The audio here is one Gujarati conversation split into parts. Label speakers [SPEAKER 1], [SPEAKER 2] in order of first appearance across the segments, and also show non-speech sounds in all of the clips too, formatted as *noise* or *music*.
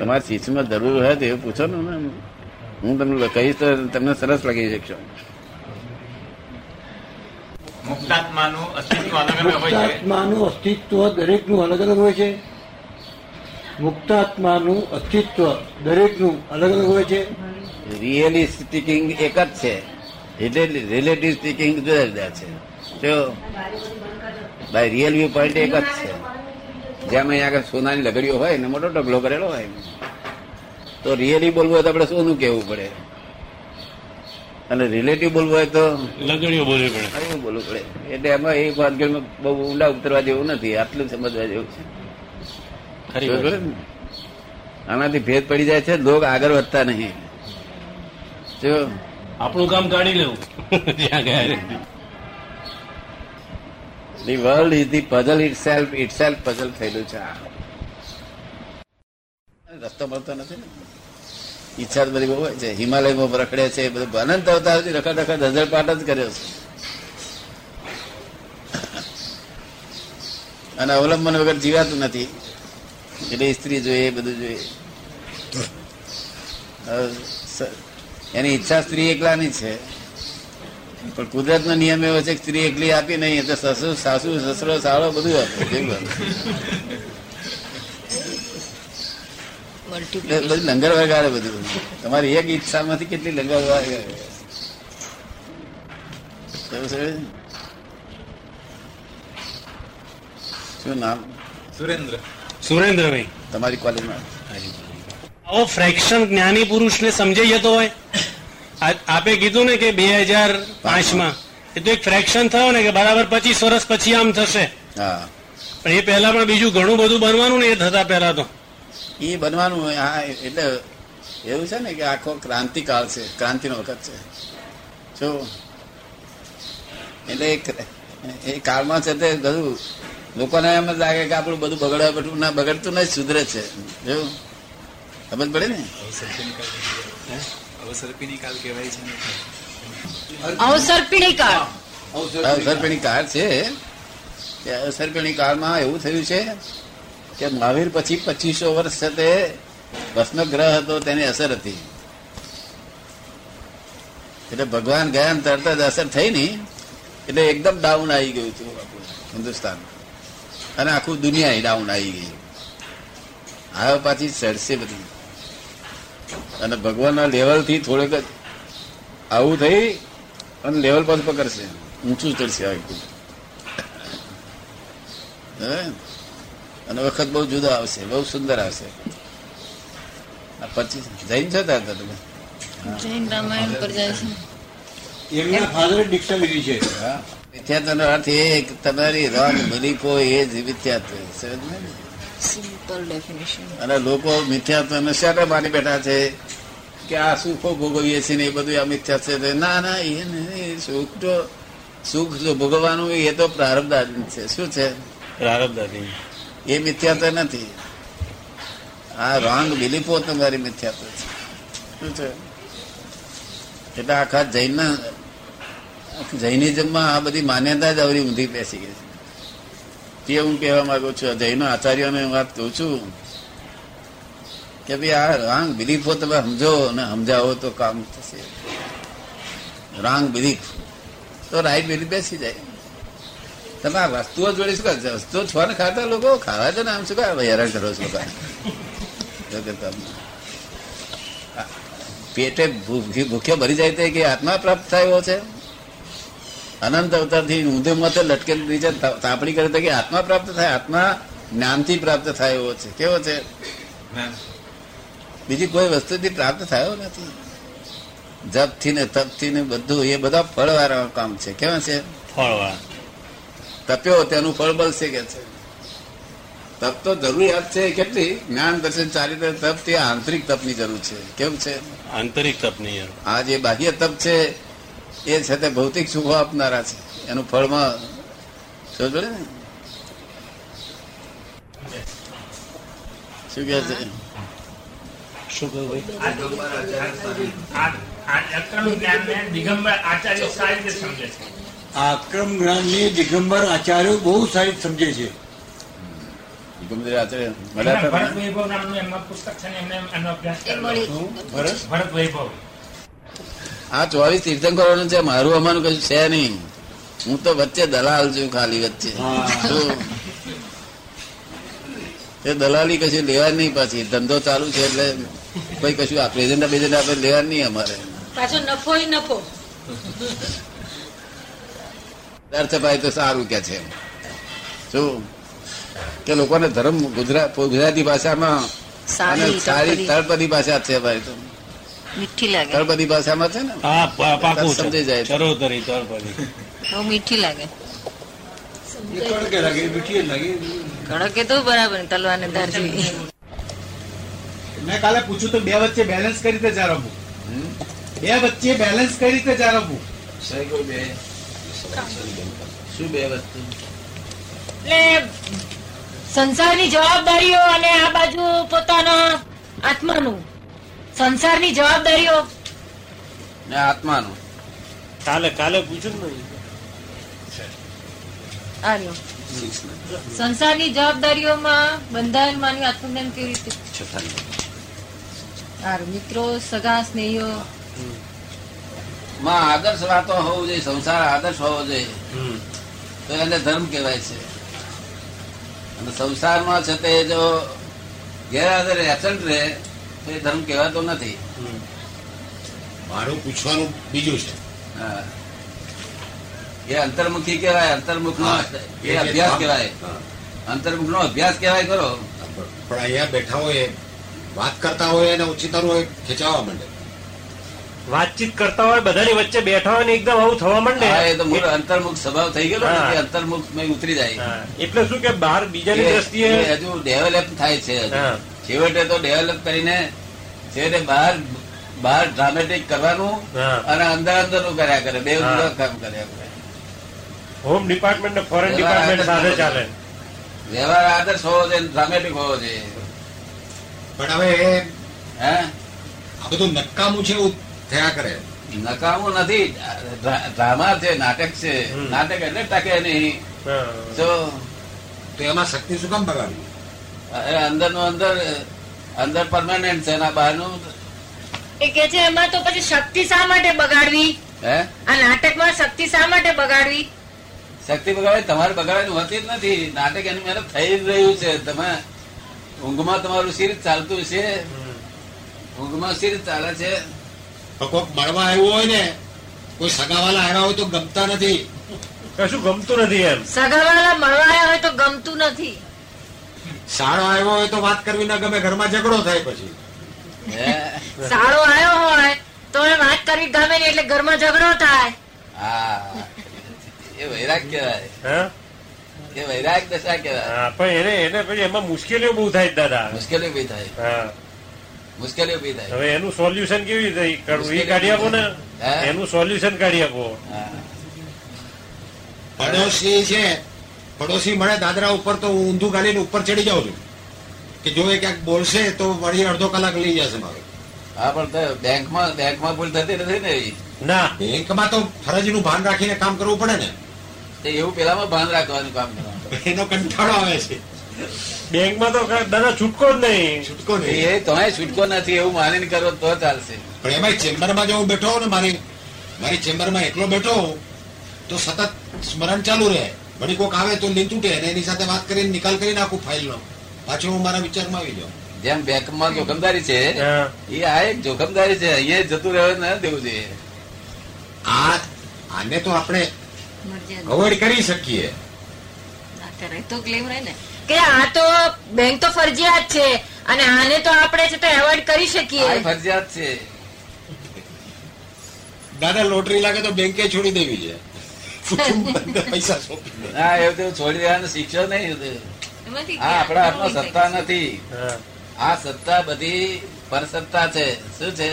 [SPEAKER 1] તમારા શિષ્યમાં જરૂર હોય તો એવું પૂછો ને હું તમને કહીશ તો તમને સરસ લગી શકશો.
[SPEAKER 2] મુક્તાત્માનું અસ્તિત્વ અલગ અલગ હોય છે.
[SPEAKER 3] મુક્તાત્માનું અસ્તિત્વ દરેકનું અલગ અલગ હોય છે. મુક્તાત્માનું અસ્તિત્વ દરેકનું અલગ અલગ હોય છે.
[SPEAKER 1] રિયલી સ્પીકિંગ એક જ છે. એટલે રિલેટિવ સ્પીકિંગ જુદા જુદા છે. તો બાય રિયલ વ્યૂ પોઈન્ટ એક જ છે. જેમ અહીંયા આગળ સોનાની લગડીઓ હોય ને મોટો ઢગલો કરેલો હોય. તો રિયલી બોલવું હોય તો આપણે સોનું કેવું પડે. અને રિલેટિવ બોલવું હોય તો
[SPEAKER 4] લગડીઓ બોલવી પડે.
[SPEAKER 1] એવું બોલવું પડે. એટલે એમાં એ વાનગીમાં બહુ ઊંડા ઉતરવા જેવું નથી આટલું સમજવા જેવું છે? આનાથી ભેદ પડી જાય છે લોક આગળ વધતા નહીં. જો
[SPEAKER 4] આપણું કામ કાઢી લેવું. *laughs* જ્યાં ગયા.
[SPEAKER 1] The world is the puzzle itself itself puzzle થયેલું છે. રસ્તો મળતો નથી ને. ઈચ્છા બધી બહુ હોય છે. હિમાલયમાં રખડે છે બધું. અનંત અવતારથી રખડ રખડ હજરપાટ જ કર્યો છે. અને અવલંબન વગર જીવાતું નથી. એટલે સ્ત્રી જોઈએ બધું જોઈએ. એની ઈચ્છા સ્ત્રી એકલાની છે. પણ કુદરત નો નિયમ એવો છે કે સ્ત્રી એકલી આપી નહીં તો સસુ સાસુ સસરો સાળો બધું આપે. કેવું બધું લંગર વગાડે બધું. તમારી એક ઈચ્છામાંથી કેટલી લંગર વગાડે શું નામ?
[SPEAKER 2] સુરેન્દ્ર.
[SPEAKER 4] સુરેન્દ્રભાઈ
[SPEAKER 1] તમારી કોલેજમાં
[SPEAKER 4] આવો ફ્રેક્શન જ્ઞાની પુરુષને સમજાઈ જતો હોય. આપે કીધું ને કે બે હજાર પાંચમાં. એ તો એક ફ્રેક્શન થયો ને કે બરાબર પચીસ વર્ષ પછી આમ થશે.
[SPEAKER 1] હા.
[SPEAKER 4] પણ એ પહેલા પણ બીજું ઘણું બધું બનવાનું ને એ થતા પહેલા તો.
[SPEAKER 1] એ બનવાનું હા એટલે એવું છે ને કે આખો ક્રાંતિકાળ છે ક્રાંતિનો વખત છે. જો એટલે એ કાળમાં છે તે બધું લોકોને એમ જ લાગે કે આપણું બધું બગડવા બધું ના બગડતું નહીં સુધરે છે. જો સમજ પડે ને?
[SPEAKER 2] અવસર્પિણી કાળ કહેવાય છે
[SPEAKER 5] અવસર્પિણી કાળ
[SPEAKER 1] અવસરપીણી કાળ છે. કે કાળમાં એવું થયું છે કે મહાવીર પછી પચીસો વર્ષ છે તે ભસ્મ ગ્રહ હતો તેની અસર હતી. એટલે ભગવાન ગયા તરત જ અસર થઈ ની એટલે એકદમ ડાઉન આવી ગયું હતું હિન્દુસ્તાન. અને આખું દુનિયા ડાઉન આવી ગઈ હવે પાછી ચડશે બધી. અને ભગવાનના લેવલથી થોડેક જ આવું થઈ અને લેવલ પર પકડશે. ઊંચું ચડશે અને વખત બહુ જુદા આવશે બહુ સુંદર આવશે. આ પચીસ જૈન છો તાર તમે?
[SPEAKER 5] જૈન રામાયણ પર જાય છે.
[SPEAKER 3] એમના ફાધરે દીક્ષા લીધી છે.
[SPEAKER 1] મિથ્યાત્વનો અર્થ એ તમારી રોંગ બિલીફો એ જ મિથ્યાત્વ સમજ ને?
[SPEAKER 5] સિમ્પલ ડેફિનેશન
[SPEAKER 1] અને લોકો મિથ્યાત્વને શાને માની બેઠા છે? કે આ સુખો ભોગવીએ છીએ ને એ બધું આ મિથ્યા છે ના ના એ નહીં. સુખ તો સુખ જો ભોગવવાનું એ તો પ્રારબ્ધ આધીન છે. શું છે?
[SPEAKER 4] પ્રારબ્ધાથી
[SPEAKER 1] એ મિથ્યાત્વ નથી. આ રોંગ બિલીફો તમારી મિથ્યાત્વ છે. શું છે? એટલે આખા જૈન જૈનિઝમમાં આ બધી માન્યતા જ અવરી ઊંધી બેસી ગઈ છે. તે હું કહેવા માંગુ છું. જૈનો આચાર્યોને હું વાત કહું છું કે ભાઈ, આ રાંગ બિલીફો તમે સમજો અને સમજાવો તો કામ થશે. Wrong belief. તો રાઈટ બિલીફ બેસી જાય. તમે આ વસ્તુઓ જોડે શું વસ્તુઓ છો ને ખાતા લોકો? ખાવા છે ને આમ શું કહે હેરાન કરો છો પેટે ભૂખી ભૂખ્યો ભરી જાય તે કે આત્મા પ્રાપ્ત થયો છે? અનંત અવતારથી ઊંધે તો લટકેલ બીજા તાપણી કરે તો કે આત્મા પ્રાપ્ત થાય આત્મા જ્ઞાનથી પ્રાપ્ત થાય એવો છે. કેવો છે? બીજી કોઈ વસ્તુથી પ્રાપ્ત થયો નથી. જપથી ને તપથી ને બધું એ બધા ફળવાળા કામ છે. કેવા છે?
[SPEAKER 4] ફળવાળા.
[SPEAKER 1] તપ્યો તેનું ફળ બળશે કે છે? તપ તો જરૂરિયાત છે કેટલી? જ્ઞાન દર્શન ચારિત્ર તપ તે આંતરિક તપની જરૂર છે. કેમ છે?
[SPEAKER 4] આંતરિક તપની
[SPEAKER 1] આ જે બાહ્ય તપ છે એ છે તે ભૌતિક સુખો આપનારા છે. એનું ફળમાં સમજ પડે ને? શું કે છે?
[SPEAKER 4] શું કહ્યું ભાઈ?
[SPEAKER 6] આ આ અક્રમ દિગંબર આચાર્ય સારી સમજે છે.
[SPEAKER 3] દિગંબર આચાર્યો બહુ સારી સમજે છે.
[SPEAKER 1] ગમે રાત્રે મળ્યા હતા
[SPEAKER 6] ભરત વૈભવ નામનું એમનું પુસ્તક છે ને અભ્યાસ ભરત વૈભવ.
[SPEAKER 1] આ ચોવીસ તીર્થંકરોનું છે મારું અમારું કશું છે નહીં. હું તો વચ્ચે દલાલ છું ખાલી વચ્ચે. તે એ દલાલી કશું લેવા નહીં પાછી. ધંધો ચાલુ છે એટલે કોઈ કશું આ પ્રેઝન્ટ બેઝન્ટ આપણે લેવા નહીં અમારે.
[SPEAKER 7] પાછો નફો નફો.
[SPEAKER 1] અર્થ ભાઈ તો સારું કે છે. શું? કે લોકોને ધર્મ ગુજરાત ગુજરાતી ભાષામાં
[SPEAKER 5] સારી
[SPEAKER 1] સારી
[SPEAKER 5] તળપદી.
[SPEAKER 1] તળપદી ભાષા છે ભાઈ તો.
[SPEAKER 5] મીઠી લાગે.
[SPEAKER 1] તળપદી ભાષામાં છે ને?
[SPEAKER 4] હા પાકું
[SPEAKER 1] સમજી જાય.
[SPEAKER 4] ચરોતરી તળપદી.
[SPEAKER 5] બહુ મીઠી લાગે.
[SPEAKER 3] કડકે લાગે મીઠી લાગે.
[SPEAKER 5] કડકે તો બરાબર તલવાને ધાર જેવી
[SPEAKER 8] મેં કાલે પૂછ્યું તો બે વચ્ચે બેલેન્સ કરી રીતે જાળવવું? બે વચ્ચે બેલેન્સ કરી રીતે જાળવવું?
[SPEAKER 1] સાયકલ બે. શું બે વસ્તુ
[SPEAKER 7] એટલે સંસારની જવાબદારીઓ અને આ બાજુ પોતાના આત્માનું. સંસારની જવાબદારીઓ.
[SPEAKER 1] ને આત્માનું.
[SPEAKER 4] કાલે કાલે પૂછ્યું ને
[SPEAKER 5] સંસારની જવાબદારીઓમાં બંધાયેલ માનવી આત્મજ્ઞાન કેવી રીતે? મિત્રો સગા સ્નેહીઓ.
[SPEAKER 1] માં આદર્શ વાતો હોવું જોઈએ સંસાર આદર્શ હોવો જોઈએ. તો એને ધર્મ કહેવાય છે. અને સંસારમાં છે તે જો ગેરહાજર એબસન્ટ રહે તો એ ધર્મ કહેવાતો નથી.
[SPEAKER 9] મારું પૂછવાનું બીજું છે.
[SPEAKER 1] એ અંતર્મુખી કહેવાય અંતર્મુખ નો એ અભ્યાસ કહેવાય. અંતર્મુખ નો અભ્યાસ કહેવાય કરો
[SPEAKER 9] પણ અહીંયા બેઠા હોય વાત કરતા હોય અને ઉચિતર હોય ખેંચાવા માંડે.
[SPEAKER 4] વાતચીત કરતા હોય બધાની વચ્ચે બેઠા હોય ને એકદમ આવું થવા માંડે.
[SPEAKER 1] એ તો મૂળ અંતર્મુખ સ્વભાવ થઈ ગયો ને અંતર્મુખ ઉતરી જાય.
[SPEAKER 4] એટલે શું કે બહાર બીજાની દ્રષ્ટિએ
[SPEAKER 1] હજુ ડેવલપ થાય છે છેવટે તો ડેવલપ કરીને છેવટે બહાર બહાર ડ્રામેટિક કરવાનું અને અંદર અંદરનું કર્યા કરે. બે. કામ કર્યા કરે.
[SPEAKER 4] હોમ ડિપાર્ટમેન્ટ ને ફોરેન ડિપાર્ટમેન્ટ સાથે ચાલે.
[SPEAKER 1] વ્યવહાર આદર્શ હોવો જોઈએ ડ્રામેટિક હોવો જોઈએ.
[SPEAKER 9] પણ હવે
[SPEAKER 1] હે?
[SPEAKER 9] આ બધું નકામું છે એવું થયા કરે.
[SPEAKER 1] નકામું નથી. ડ્રામા છે નાટક છે.
[SPEAKER 4] હમ.
[SPEAKER 1] નાટક એટલે ટકે નહીં. તો
[SPEAKER 9] તો એમાં શક્તિ શું કામ બગાડવી?
[SPEAKER 1] અંદરનું અંદર અંદર પરમાનન્ટ છે અને બહારનું.
[SPEAKER 7] એ કે છે એમાં તો પછી શક્તિ શા માટે બગાડવી?
[SPEAKER 1] હે?
[SPEAKER 7] આ નાટકમાં શક્તિ શા માટે બગાડવી?
[SPEAKER 1] શક્તિ બગાડે તમારે બગાડવાનું હોતી જ નથી. નાટક એની મહેનત થઈ જ રહ્યું છે. તમે ઊંઘમાં તમારું શરીર ચાલતું છે. ઊંઘમાં શરીર ચાલે છે.
[SPEAKER 9] કોઈક મળવા આવ્યો હોય ને કોઈ સગાવાલા આવ્યા હોય તો ગમતા નથી.
[SPEAKER 4] કશું ગમતું નથી એમ.
[SPEAKER 7] સગાવાલા મળવા આવ્યા હોય તો ગમતું નથી.
[SPEAKER 9] સારો આવ્યો હોય તો વાત કરવી ના ગમે ઘરમાં ઝઘડો થાય પછી.
[SPEAKER 1] હે?
[SPEAKER 7] સારો આવ્યો હોય તો એ વાત કરવી ગમે નહીં એટલે ઘરમાં ઝઘડો થાય.
[SPEAKER 1] હા. એ વૈરાગ કહેવાય.
[SPEAKER 4] હા?
[SPEAKER 1] એ વૈરાગ દશા કહેવાય.
[SPEAKER 4] પણ એને એને પછી એમાં મુશ્કેલીઓ બહુ થાય દાદા.
[SPEAKER 1] મુશ્કેલીઓ બી થાય.
[SPEAKER 4] હા.
[SPEAKER 1] મુશ્કેલીઓ ઊભી થાય.
[SPEAKER 4] હવે એનું સોલ્યુશન કેવી રીતે કરવું એ કાઢી આપો ને. એનું સોલ્યુશન કાઢી આપો.
[SPEAKER 9] પડોશી છે. પડોશી મળે દાદરા ઉપર તો હું ઊંધું ગાલીને ઉપર ચડી જાઉં છું. કે જો એ ક્યાંક બોલશે તો વળી અડધો કલાક લઈ જશે મારે.
[SPEAKER 1] હા પણ બેંકમાં બેંકમાં ભૂલ થતી નથી ને એવી.
[SPEAKER 4] ના.
[SPEAKER 9] બેંકમાં તો ફરજનું ભાન રાખીને કામ કરવું પડે ને.
[SPEAKER 1] એવું પેલામાં ભાન રાખવાનું કામ કરવાનું.
[SPEAKER 9] એનો કંટાળો આવે છે.
[SPEAKER 4] બેંકમાં તો દાદા છૂટકો જ નહીં.
[SPEAKER 9] છૂટકો નહીં.
[SPEAKER 1] એ તો છૂટકો નથી એવું માની કરો તો ચાલશે.
[SPEAKER 9] પણ એમાં ચેમ્બરમાં જો હું બેઠો ને મારી મારી ચેમ્બરમાં એકલો બેઠો તો સતત સ્મરણ ચાલુ રહે. વળી કોક આવે તો લીન તૂટે અને એની સાથે વાત કરીને નિકાલ કરી નાખું ફાઇલનો. પાછો હું મારા વિચારમાં આવી જાઉં.
[SPEAKER 1] જેમ બેંકમાં જોખમદારી છે એ આ એક જોખમદારી છે અહીંયા જતું રહેવા ના દેવું જોઈએ.
[SPEAKER 9] આ આને તો આપણે
[SPEAKER 5] અવોઈડ
[SPEAKER 9] અવોઇડ કરી શકીએ.
[SPEAKER 5] તો ક્લેમ રહે ને.
[SPEAKER 7] કે આ તો બેંક તો ફરજિયાત છે અને આને તો આપણે છે તો એવોર્ડ કરી શકીએ.
[SPEAKER 1] ફરજિયાત છે.
[SPEAKER 9] દાદા લોટરી લાગે તો બેંકે છોડી દેવી છે. પૈસા
[SPEAKER 1] ના એવું તેવું છોડી દેવાનું શીખ્યો નહીં
[SPEAKER 5] એમાંથી
[SPEAKER 1] આ આપણા હાથમાં સત્તા નથી. આ સત્તા બધી પરસત્તા છે. શું છે?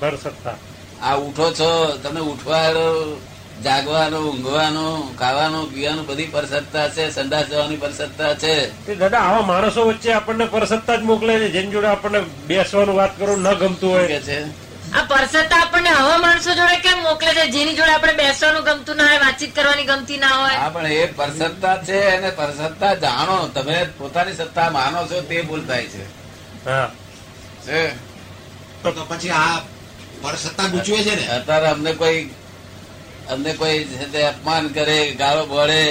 [SPEAKER 4] પરસત્તા.
[SPEAKER 1] આ ઉઠો છો તમે ઉઠવાનું જાગવાનું ઊંઘવાનું ખાવાનું પીવાનું બધી પરસત્તા છે સંડાસ જવાની પરસત્તા છે.
[SPEAKER 4] તે દાદા આવા માણસો વચ્ચે આપણને પરસત્તા જ મોકલે છે જેની જોડે આપણને બેસવાનું વાત કરો ન ગમતું હોય.
[SPEAKER 1] કે છે?
[SPEAKER 7] આ પરસત્તા આપણને આવા માણસો જોડે કેમ મોકલે છે જેની જોડે આપણે બેસવાનું ગમતું ના હોય વાતચીત કરવાની ગમતી ના હોય?
[SPEAKER 1] હા પણ એ પરસત્તા છે અને પરસત્તા જાણો તમે પોતાની સત્તા માનો છો તે ભૂલ થાય છે.
[SPEAKER 10] હા.
[SPEAKER 1] છે?
[SPEAKER 9] તો પછી આ પરસત્તા ગુચવે છે ને?
[SPEAKER 1] અત્યારે અમને કોઈ અમને કોઈ અપમાન કરે ગાળો બોળે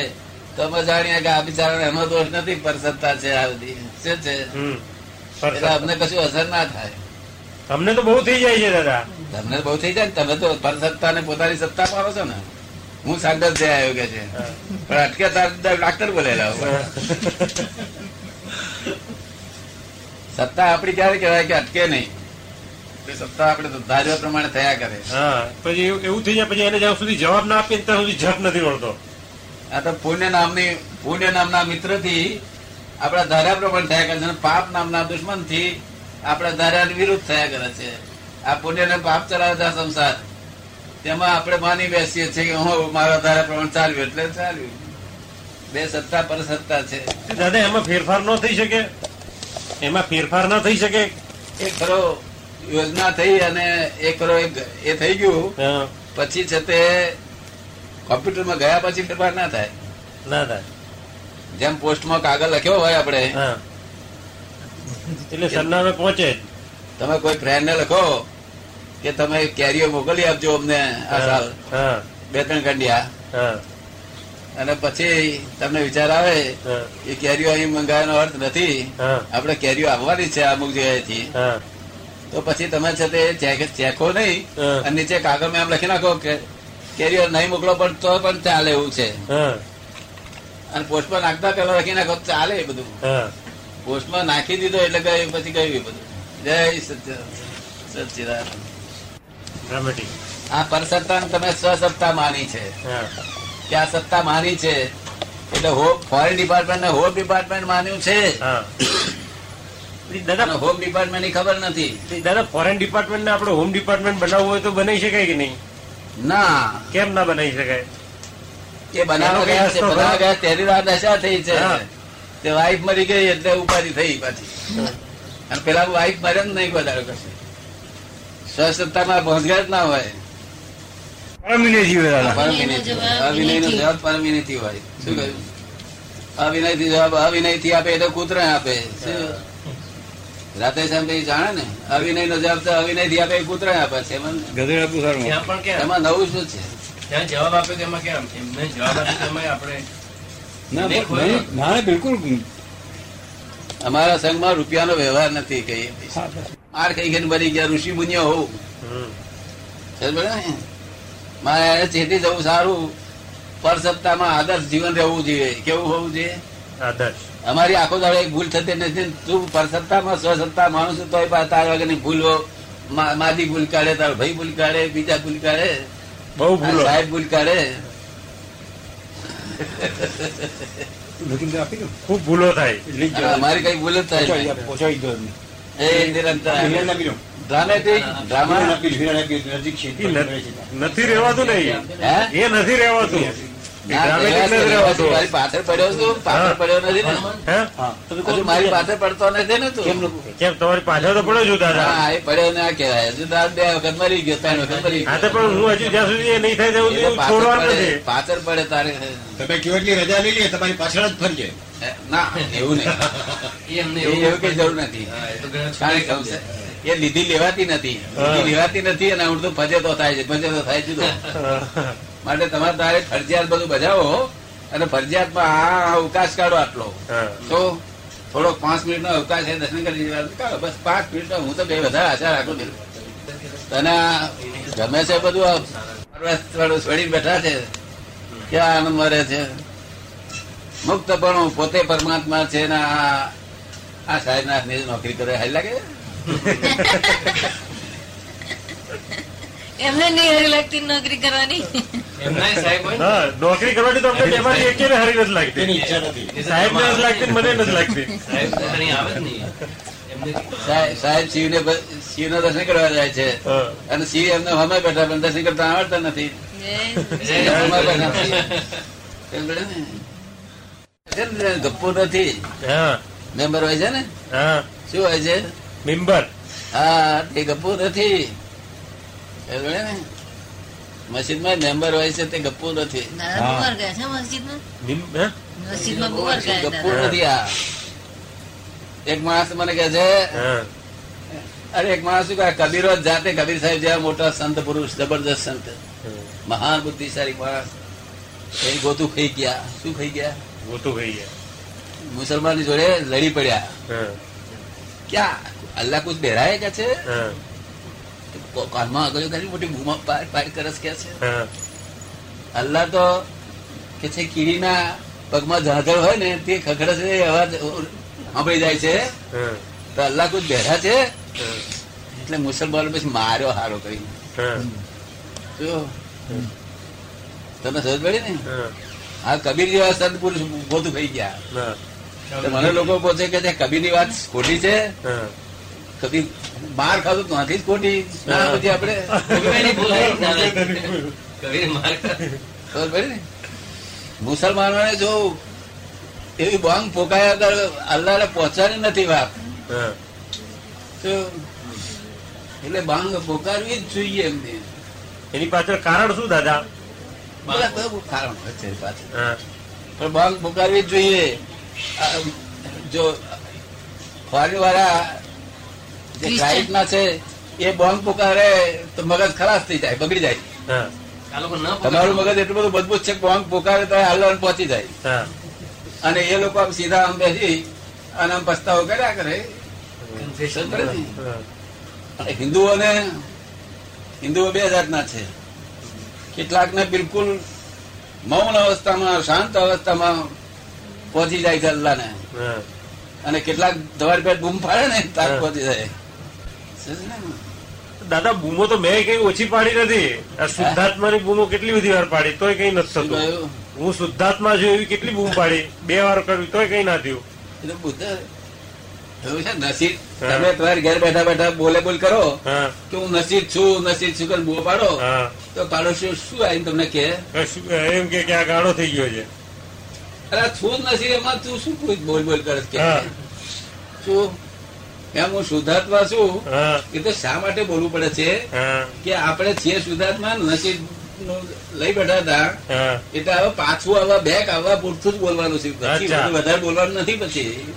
[SPEAKER 1] તો અમે જાણીએ કે આ બિચારા એનો દોષ નથી પરસત્તા છે આ બધી. શું છે? એટલે અમને કશું અસર ના થાય.
[SPEAKER 10] તમને તો બહુ થઈ જાય છે દાદા.
[SPEAKER 1] તમને બહુ થઈ જાય ને તમે તો પરસત્તા ને પોતાની સત્તા પાડો છો ને. હું સાગર જઈ આવ્યો કે છે પણ અટકે તાર ડાક્ટર બોલેલા સત્તા આપડી ક્યારે કહેવાય કે અટકે નહીં? સત્તા આપણે ધાર્યા પ્રમાણે થયા કરે.
[SPEAKER 10] હા પછી એવું- થઈ જાય પછી એને જ્યાં સુધી જવાબ ના આપીએ ત્યાં સુધી ઝટ નથી વળતો.
[SPEAKER 1] આ તો પુણ્ય નામની પુણ્ય નામના મિત્રથી આપણા ધાર્યા પ્રમાણે થયા કરે છે અને પાપ નામના દુશ્મનથી આપણા ધાર્યા વિરુદ્ધ થયા કરે છે. આ પુણ્ય ને પાપ ચલાવે છે સંસાર. તેમાં આપણે માની બેસીએ છીએ કે હું મારા ધારા પ્રમાણે ચાલ્યું એટલે ચાલ્યું. બે સત્તા પર સત્તા છે.
[SPEAKER 10] દાદા એમાં ફેરફાર ન થઈ શકે. એમાં ફેરફાર ન થઈ શકે.
[SPEAKER 1] એક ખરો. યોજના થઈ અને એક કરો એ થઈ ગયું. પછી છે તે કોમ્પ્યુટરમાં ગયા પછી ફેરફાર ના થાય.
[SPEAKER 10] ના થાય.
[SPEAKER 1] જેમ પોસ્ટમાં કાગળ લખ્યો હોય આપણે.
[SPEAKER 10] હા. એટલે સરનામે પહોંચે.
[SPEAKER 1] તમે કોઈ ફ્રેન્ડ ને લખો કે તમે કેરીઓ મોકલી આપજો અમને આ સાલ. બે ત્રણ કંડિયા
[SPEAKER 10] હા.
[SPEAKER 1] અને પછી તમને વિચાર આવે
[SPEAKER 10] એ
[SPEAKER 1] કે કેરીઓ અહીં મંગાવવાનો અર્થ નથી. આપણે કેરીઓ આવવાની છે અમુક જગ્યાએથી.
[SPEAKER 10] હા.
[SPEAKER 1] તો પછી તમે છે તે ચેક- નહીં અને નીચે કાગળમાં એમ લખી નાખો કે કેરિયર નહીં મોકલો પણ તો પણ ચાલે એવું છે. અને પોસ્ટમાં નાખતા પેલા લખી નાખો ચાલે બધું. પોસ્ટમાં નાખી દીધો એટલે ગયું પછી ગયું બધું. જય સત્ય સચ્ચિદાનંદ આ પરસત્તા તમે સ્વસત્તા માની છે. કે આ સત્તા માની છે એટલે હોમ ફોરેન ડિપાર્ટમેન્ટ ને હોમ ડિપાર્ટમેન્ટ માન્યું છે.
[SPEAKER 10] હા. દાદા
[SPEAKER 1] હોમ ડિપાર્ટમેન્ટ ખબર નથી.
[SPEAKER 10] દાદા ફોરેન ડિપાર્ટમેન્ટ ને આપણે હોમ ડિપાર્ટમેન્ટ બનાવવું હોય તો બનાવી શકાય કે નહીં?
[SPEAKER 1] ના.
[SPEAKER 10] કેમ ના બનાવી શકાય?
[SPEAKER 1] એ બનાવવા ગયા તેની રાત દશા થઈ છે. તે વાઈફ મરી ગઈ એટલે ઉપાધિ થઈ પાછી. અને પેલા વાઈફ મરે જ નહીં વધારે કશું. સ્વસત્તામાં ભોંસગાર જ ના હોય. અવિનય નો જવાબ હોય શું કહ્યું? અવિનયથી જવાબ અવિનયથી આપે એટલે કૂતરા આપે. શું? રાતે જાણે ને અવિનય નો જવાબ તો અવિનયથી આપે કૂતરા આપે છે એમાં નવું શું છે?
[SPEAKER 2] જવાબ આપ્યો તેમાં કેમ? એમને જવાબ આપ્યો આપણે
[SPEAKER 3] ના
[SPEAKER 2] દેખો
[SPEAKER 3] નહીં, ના ના, બિલકુલ.
[SPEAKER 1] અમારા સંઘમાં રૂપિયાનો વ્યવહાર નથી કઈ માર કઈ કઈ મરી ગયા ઋષિ મુનિઓ ને? મારે ચેતી જવું સારું. પર સપ્તાહમાં આદર્શ જીવન રહેવું જોઈએ. કેવું હોવું જોઈએ?
[SPEAKER 10] આદર્શ.
[SPEAKER 1] અમારી આખો દાડો એક ભૂલ થતી નથી. તું પરસત્તામાં સ્વસત્તા માણસ તો તાર વગરની ભૂલો માદી ભૂલ કાઢે તારો ભાઈ ભૂલ કાઢે બીજા ભૂલ કાઢે.
[SPEAKER 10] બહુ ભૂલો
[SPEAKER 1] સાહેબ ભૂલ કાઢે.
[SPEAKER 10] ખૂબ ભૂલો થાય.
[SPEAKER 3] મારી
[SPEAKER 1] અમારી કઈ ભૂલ જ થાય
[SPEAKER 3] પહોંચાડી એમને.
[SPEAKER 1] એ નિરંતર. ડ્રામેટિક
[SPEAKER 10] નથી રેવાતું નહીં
[SPEAKER 1] હે?
[SPEAKER 10] એ નથી રેવાતું
[SPEAKER 1] મારી પાછળ પડ્યો છું પાછળ પડ્યો નથી ને.
[SPEAKER 10] હે?
[SPEAKER 3] હા? તમે કહો
[SPEAKER 1] હજુ મારી પાછળ પડતો નથી ને તું.
[SPEAKER 3] કેમ
[SPEAKER 10] તમારી પાછળ તો પડ્યો છું દાદા.
[SPEAKER 1] હા એ પડ્યો ના કહેવાય. હજુ તો બે વખત મરી ગયો ત્રણ વખત મરી ગયો.
[SPEAKER 10] પણ હું હજુ જ્યાં સુધી નહીં થાય ત્યાં સુધી
[SPEAKER 1] એટલે
[SPEAKER 10] હું
[SPEAKER 1] પાછળ
[SPEAKER 10] છોડવાનું
[SPEAKER 1] પડે
[SPEAKER 10] નથી.
[SPEAKER 1] પાછળ પડે તારે.
[SPEAKER 9] તમે કયો એટલી રજા લઈ લે તમારી પાછળ જ ફરજે
[SPEAKER 1] ના એવું નહીં. *laughs* એવું કઈ જરૂર નથી.
[SPEAKER 2] હા, એ તો
[SPEAKER 1] કારણ કે એ લીધી લેવાતી નથી. લીધી લેવાતી નથી અને હું તો ફજેતો થાય છે ફજેતો થાય જુદો. માટે તમારે તારે ફરજિયાત બધું બજાવો અને ફરજિયાતમાં આ અવકાશ કાઢો આટલો. તો થોડો પાંચ મિનિટ નો અવકાશ છે દર્શન કરી કાઢો બસ પાંચ મિનિટ હું તો બે વધારે આશા રાખું છું. તને ગમે છે બધું આ પર્વત બેઠા છે? ક્યાં આનંદ મરે છે? મુક્તપણું પોતે પરમાત્મા છે ને આ આ સાહેબ ના નોકરી કરે હાલ લાગે? *laughs*
[SPEAKER 5] એમને નહીં હરી લાગતી નોકરી કરવાની?
[SPEAKER 10] નોકરી કરવાની તો અમને બેમાંથી એકેયને હરી નથી લાગતી.
[SPEAKER 9] એની ઈચ્છા નથી.
[SPEAKER 2] એ તો
[SPEAKER 10] સાહેબ ને નથી લાગતી. મને નથી લાગતી
[SPEAKER 2] સાહેબ
[SPEAKER 1] શિવ ને શિવ નો દર્શન કરવા જાય છે. અને શિવ એમને હમે બેઠા પણ દર્શન કરતા આવડતા નથી. ગપ્પુ નથી?
[SPEAKER 10] હા.
[SPEAKER 1] મેમ્બર હોય છે ને?
[SPEAKER 10] હા.
[SPEAKER 1] શું હોય છે?
[SPEAKER 10] મેમ્બર.
[SPEAKER 1] હા તે ગપ્પુ નથી. પડી ને મેમ્બર હોય છે તે ગપ્પુ નથી. ગપ્પુ નથી આ એક માણસ મને કે છે અરે એક માણસ શું કહે? કબીરો જાતે કબીર સાહેબ જેવા મોટા સંત પુરુષ જબરદસ્ત સંત. મહાન બુદ્ધિશાળી માણસ. એ ગોતું ખાઈ ગયા. શું ખાઈ ગયા?
[SPEAKER 10] ગોતું ખાઈ ગયા.
[SPEAKER 1] મુસલમાન જોડે લડી પડ્યા.
[SPEAKER 10] હા.
[SPEAKER 1] ક્યાં? અલ્લાહ કુછ બેરાય કે છે?
[SPEAKER 10] હા.
[SPEAKER 1] કાનમાં આગળ કરી મોટી બૂમા પાર પાર કરસ કે છે. અલ્લાહ તો કે છે કીડીના પગમાં ઝાઝળ હોય ને તે ખખડે અવાજ સાંભળી જાય છે. તો અલ્લાહ કુછ બેઠા છે? એટલે મુસલમાનો પછી માર્યો હારો કરી
[SPEAKER 10] હા.
[SPEAKER 1] જો તમે સમજ પડી ને?
[SPEAKER 10] હા.
[SPEAKER 1] કબીર જેવા સંત પુરુષ ગોતું થઈ ગયા.
[SPEAKER 10] હા.
[SPEAKER 1] મને લોકો પૂછે કે કબીરની વાત ખોટી છે? કબીર માર ખાધું તો ત્યાંથી જ ખોટી. ના પછી આપણે ખબર પડી ને? મુસલમાનોને જો એવી બોંગ પોકાયા વગર અલ્લાહ પહોંચવાની નથી વાત. તો એટલે બાંગ પોકારવી જ જોઈએ એમને.
[SPEAKER 10] એની પાછળ કારણ શું દાદા?
[SPEAKER 1] કારણ હોય છે પાછળ. પણ બાંગ પોકારવી જ જોઈએ. જો ફોરેન વાળા જે. ક્રાઇસ્ટ ના છે એ બોમ્બ પોકારે તો મગજ ખલાસ થઈ જાય બગડી જાય. તમારું મગજ એટલું બધું મજબૂત છે બોમ્બ બોંગ પોકારે તો હાલવાનું પહોંચી જાય. અને એ લોકો આમ સીધા આમ બેસી અને આમ પસ્તાવો કર્યા કરે. ને? હિન્દુઓને હિન્દુઓ બે જાતના છે. કેટલાકને બિલકુલ મૌન અવસ્થામાં શાંત અવસ્થામાં પહોંચી જાય છે અલ્લાહને અને કેટલાક દવાર પેટ બૂમ પાડે ને તાર પહોંચી જાય?
[SPEAKER 10] દાદા બૂમો તો મેં કઈ ઓછી પાડી નથી. આ શુદ્ધાત્માની બૂમો કેટલી બધી વાર પાડી તોય કઈ નથી થતું. હું શુદ્ધાત્મા છું એવી કેટલી બૂમ પાડી? બે વાર કરવી તોય કઈ ના થયું.
[SPEAKER 1] એટલે બુદ્ધ નસીબ. તમે તમારે ઘેર બેઠા બેઠા બોલે બોલ કરો કે હું નસીબ છું નસીબ છું બૂમો પાડો તો પાડોશીઓ શું આવીને તમને
[SPEAKER 10] કે એમ કે આ ગાળો થઈ ગયો છે.
[SPEAKER 1] અરે છું નસીબ એમાં તું શું બોલ બોલ કરે છે? કે. શું? એમ હું શુદ્ધાત્મા છું એ તો શા માટે બોલવું પડે છે? કે આપણે છીએ શુદ્ધાત્મા નસીબ લઈ બેઠા હતા એટલે હવે પાછું આવવા બેક આવવા પૂરતું જ બોલવાનું છે. પછી વધારે બોલવાનું નથી પછી.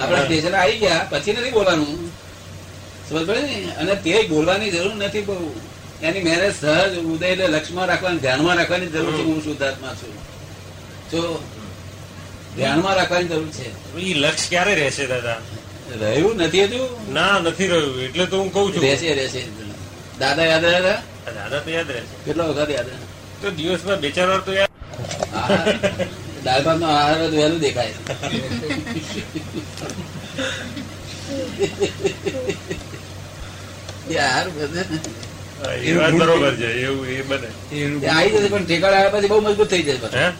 [SPEAKER 1] આપણા સ્ટેશન આવી ગયા પછી નથી બોલવાનું. સમજ પડે ને? અને તે બોલવાની જરૂર નથી બહુ. એની મેરેજ સહજ ઉદય એટલે લક્ષ્યમાં રાખવાની ધ્યાનમાં રાખવાની જરૂર છે હું શુદ્ધાત્મા છું. જો ધ્યાનમાં રાખવાની જરૂર છે.
[SPEAKER 10] એ લક્ષ ક્યારે રહેશે દાદા?
[SPEAKER 1] રહ્યું? નથી હજુ
[SPEAKER 10] ના નથી રહ્યું. એટલે તો હું કઉ છું.
[SPEAKER 1] રહેશે રહેશે. દાદા યાદ રહ્યા
[SPEAKER 10] દાદા તો યાદ રહેશે.
[SPEAKER 1] કેટલો વખત યાદ રહે
[SPEAKER 10] તો દિવસમાં બે ચાર વાર તો યાદ.
[SPEAKER 1] દાળ ભાત નો આહાર વહેલું દેખાય. બધે.
[SPEAKER 10] એ વાત બરોબર છે. એવું એ બને.
[SPEAKER 1] આવી જશે પણ ઠેકાણ આવ્યા પછી બહુ મજબૂત થઈ જાય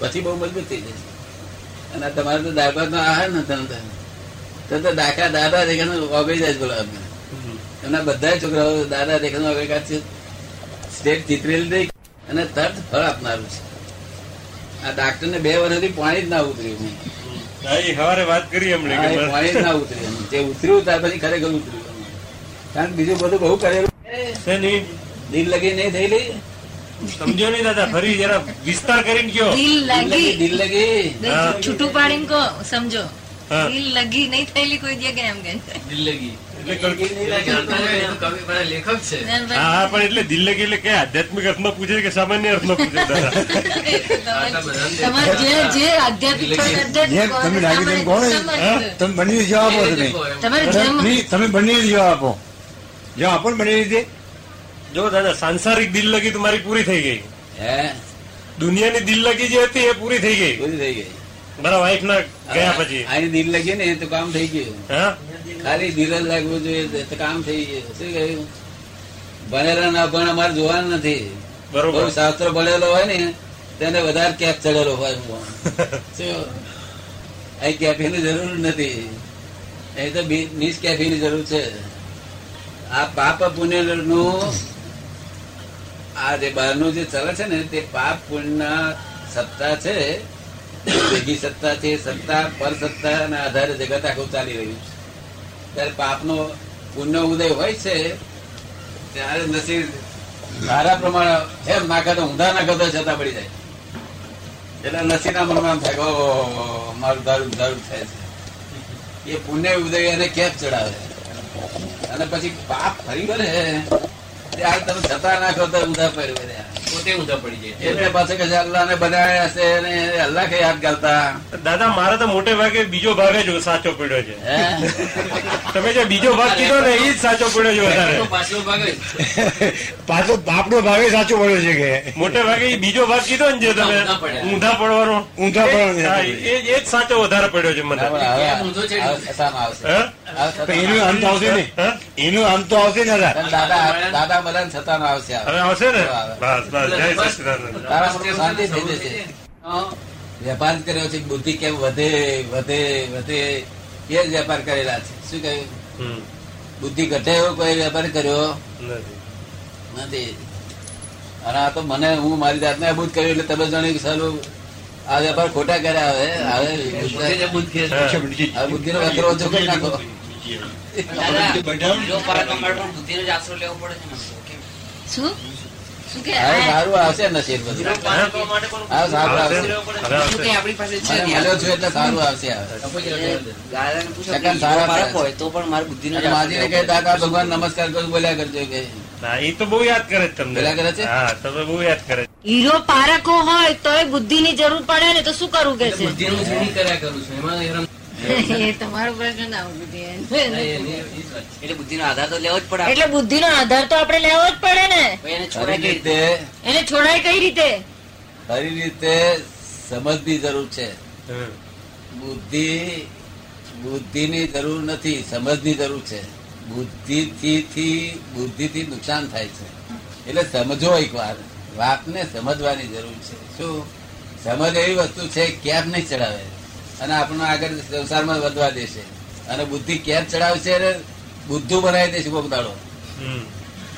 [SPEAKER 1] પછી. બહુ મજબૂત થઈ જાય. અને તમારે તો દાળ ભાત નો આહાર ને તરત તો તો દાખલા દાદા દેખાને ઓગળી જાય બોલો આપણે. એમના બધા છોકરાઓ દાદા દેખાને ઓગળી કાઢશે સ્ટેટ ચિતરેલી નહીં અને તરત ફળ આપનારું છે. આ ડાક્ટર ને બે વર્ષથી પાણી જ ના ઉતર્યું નહીં
[SPEAKER 10] સવારે વાત કરી એમણે.
[SPEAKER 1] પાણી જ ના ઉતર્યું જે ઉતર્યું ત્યાર પછી ખરેખર ઉતર્યું કારણ કે બીજું બધું બહુ કરેલું.
[SPEAKER 10] નહીં
[SPEAKER 1] દિલ લગી નહીં થયેલી?
[SPEAKER 10] સમજો નહીં દાદા ફરી જરા વિસ્તાર કરીને કયો
[SPEAKER 7] દિલ લગી.
[SPEAKER 1] દિલ લગી
[SPEAKER 7] છૂટું પાડીને કહો સમજો. દિલ લગી નહીં થયેલી કોઈ જગ્યાએ એમ કે.
[SPEAKER 10] એટલે કલ-
[SPEAKER 2] લેખક છે.
[SPEAKER 10] હા હા પણ એટલે દિલ લગી કે આધ્યાત્મિક અર્થમાં પૂછે કે સામાન્ય અર્થમાં પૂછે? *laughs* દાદા.
[SPEAKER 7] તમારે જે જે આધ્યાત્મિક હોય એ આધ્યાત્મિક
[SPEAKER 3] જેમ તમે બંને જવાબ આપો જવાબ આપો. જવાબ આપો ને બંને રીતે
[SPEAKER 10] જો દાદા સાંસારિક દિલ લગી તો મારી પૂરી થઈ ગઈ.
[SPEAKER 1] હે?
[SPEAKER 10] દુનિયાની દિલ લગી જે હતી એ પૂરી થઈ ગઈ.
[SPEAKER 1] પૂરી થઈ ગઈ.
[SPEAKER 10] મારા વાઈફ ના ગયા પછી.
[SPEAKER 1] આની દિલ લાગી ને તો કામ થઈ ગયું. ખાલી દિલ જ લાગવું જોઈએ તો કામ થઈ ગયું. શું કહ્યું? ભણેલા ના ભણ અમારે જોવાનું નથી.
[SPEAKER 10] બરોબર.
[SPEAKER 1] શાસ્ત્ર ભણેલો હોય ને તેને વધારે કેપ ચડેલો હોય અહીં કેફી ની જરૂર નથી. અહીં તો મિસ કેફીની જરૂર છે. આ પાપ પુણ્યનું આ જે બહારનું જે ચલે છે ને તે પાપ પુણ્ય સત્તા છે. ભેગી સત્તા છે સત્તા પર સત્તા ના આધારે જગત આખું ચાલી રહ્યું છે. ત્યારે પાપનો પુણ્ય ઉદય હોય છે ત્યારે નસીબ સારા પ્રમાણે એમ નાખે તો ઊંધા નાખે તો છતાં પડી જાય. એટલે નસીના મનમાં એમ થાય ઓહો, મારું દારૂ દારૂ થાય છે. એ પુણ્ય ઉદય એને કેપ ચડાવે. અને પછી પાપ ફરી વળે. ત્યારે તમે જતા નાખો તો ઊંધા પડી વળ્યા
[SPEAKER 2] પોતે ઊંધા પડી જાય.
[SPEAKER 1] એટલે પાછળ કે અલ્લાહ ને બનાવ્યા હશે અને અલ્લાહ કે યાદ કરતા.
[SPEAKER 10] દાદા મારે તો મોટે ભાગે બીજો ભાગ જ સાચો પડ્યો છે. તમે જે બીજો ભાગ કીધો ને એ જ સાચો પડ્યો છે વધારે.
[SPEAKER 2] પાછલો ભાગ
[SPEAKER 3] પાછો બાપનો ભાગે સાચો પડ્યો છે કે?
[SPEAKER 10] મોટે ભાગે એ બીજો ભાગ કીધો ને જે તમે
[SPEAKER 2] ઊંધા
[SPEAKER 10] પડવાનો.
[SPEAKER 3] ઊંધા પડવાનો.
[SPEAKER 10] એ જ- એ જ સાચો વધારે પડ્યો છે મને.
[SPEAKER 3] એનું અંત આવશે ને એનું અંત તો આવશે ને દાદા.
[SPEAKER 1] દાદા બધા છતાં આવશે
[SPEAKER 10] હવે આવશે ને. બસ.
[SPEAKER 1] શાંતિ થઈ જશે. વેપાર કર્યો છે બુદ્ધિ કેમ વધે વધે વધે? એ જ વેપાર કરેલા છે. શું કહ્યું? બુદ્ધિ ઘટે એવો કોઈ વેપાર કર્યો?
[SPEAKER 10] નથી.
[SPEAKER 1] નથી. અને આ તો મને હું મારી જાતને અબૂત કર્યું એટલે તમે જાણી કે સાલું આ વેપાર ખોટા કર્યા હવે. હવે
[SPEAKER 2] બુદ્ધિ
[SPEAKER 1] નો વેપાર ઓછો કરી નાખો.
[SPEAKER 5] શું શું કે
[SPEAKER 1] હવે સારું આવશે નસીબ બધું છું? એટલે આવશે છે. માજીને કહે દાદા ભગવાન નમસ્કાર કરું બોલ્યા કરજો કે.
[SPEAKER 10] એ તો બહુ યાદ કરે છે તમને.
[SPEAKER 1] કરે છે?
[SPEAKER 10] હા તમે બહુ યાદ કરે છે.
[SPEAKER 7] હીરો પારકો હોય તો બુદ્ધિ ની જરૂર પડે ને તો શું કરવું કે છે?
[SPEAKER 2] બુદ્ધિ કર્યા કરું છું. એમાં
[SPEAKER 5] ના બુદ્ધિ.
[SPEAKER 2] વાત છે.
[SPEAKER 7] એટલે બુદ્ધિ નો આધાર તો આપડે લેવો જ પડે ને. એને છોડાય કઈ રીતે
[SPEAKER 1] ખરી રીતે? સમજની જરૂર છે.
[SPEAKER 10] બુદ્ધિ
[SPEAKER 1] બુદ્ધિ ની જરૂર નથી સમજની જરૂર છે. બુદ્ધિ થી બુદ્ધિથી નુકસાન થાય છે. એટલે સમજો એક વાર વાતને સમજવાની જરૂર છે. શું? સમજ એવી વસ્તુ છે કેમ નહીં ચડાવે. અને આપણને આગળ સંસારમાં વધવા દેશે. અને બુદ્ધિ કેપ ચડાવશે અને બુદ્ધુ બનાવી દેશે
[SPEAKER 10] બોગદાડો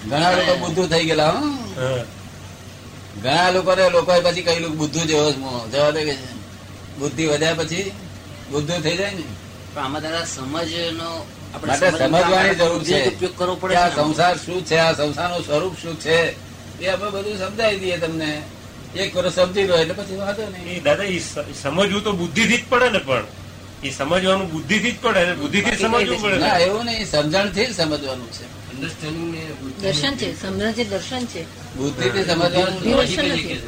[SPEAKER 1] ઘણા લોકો બુદ્ધુ થઈ ગયેલા હા. ઘણા લોકોને લોકોએ પછી કહ્યું બુદ્ધુ જેવો જવા દે કે બુદ્ધિ વધ્યા પછી બુદ્ધુ થઈ જાય ને.
[SPEAKER 7] આમાં દાદા સમજનો
[SPEAKER 1] માટે સમજવાની જરૂર છે. કે આ સંસાર શું છે? આ સંસારનું સ્વરૂપ શું છે? એ આપણે બધું સમજાવી દઈએ તમને. એક વર્ષ સમજી લો એટલે પછી વાંધો નહીં.
[SPEAKER 10] એ દાદા એ સમજવું તો બુદ્ધિ થી જ પડે ને પણ. એ સમજવાનું બુદ્ધિ થી જ પડે ને બુદ્ધિ થી સમજવું પડે.
[SPEAKER 1] ના
[SPEAKER 10] ને.
[SPEAKER 1] એવું નહીં સમજણથી જ સમજવાનું છે.
[SPEAKER 2] Understanding
[SPEAKER 5] દર્શન છે સમજણ છે દર્શન છે.
[SPEAKER 1] બુદ્ધિ થી સમજવાનું
[SPEAKER 10] લોજિક નથી.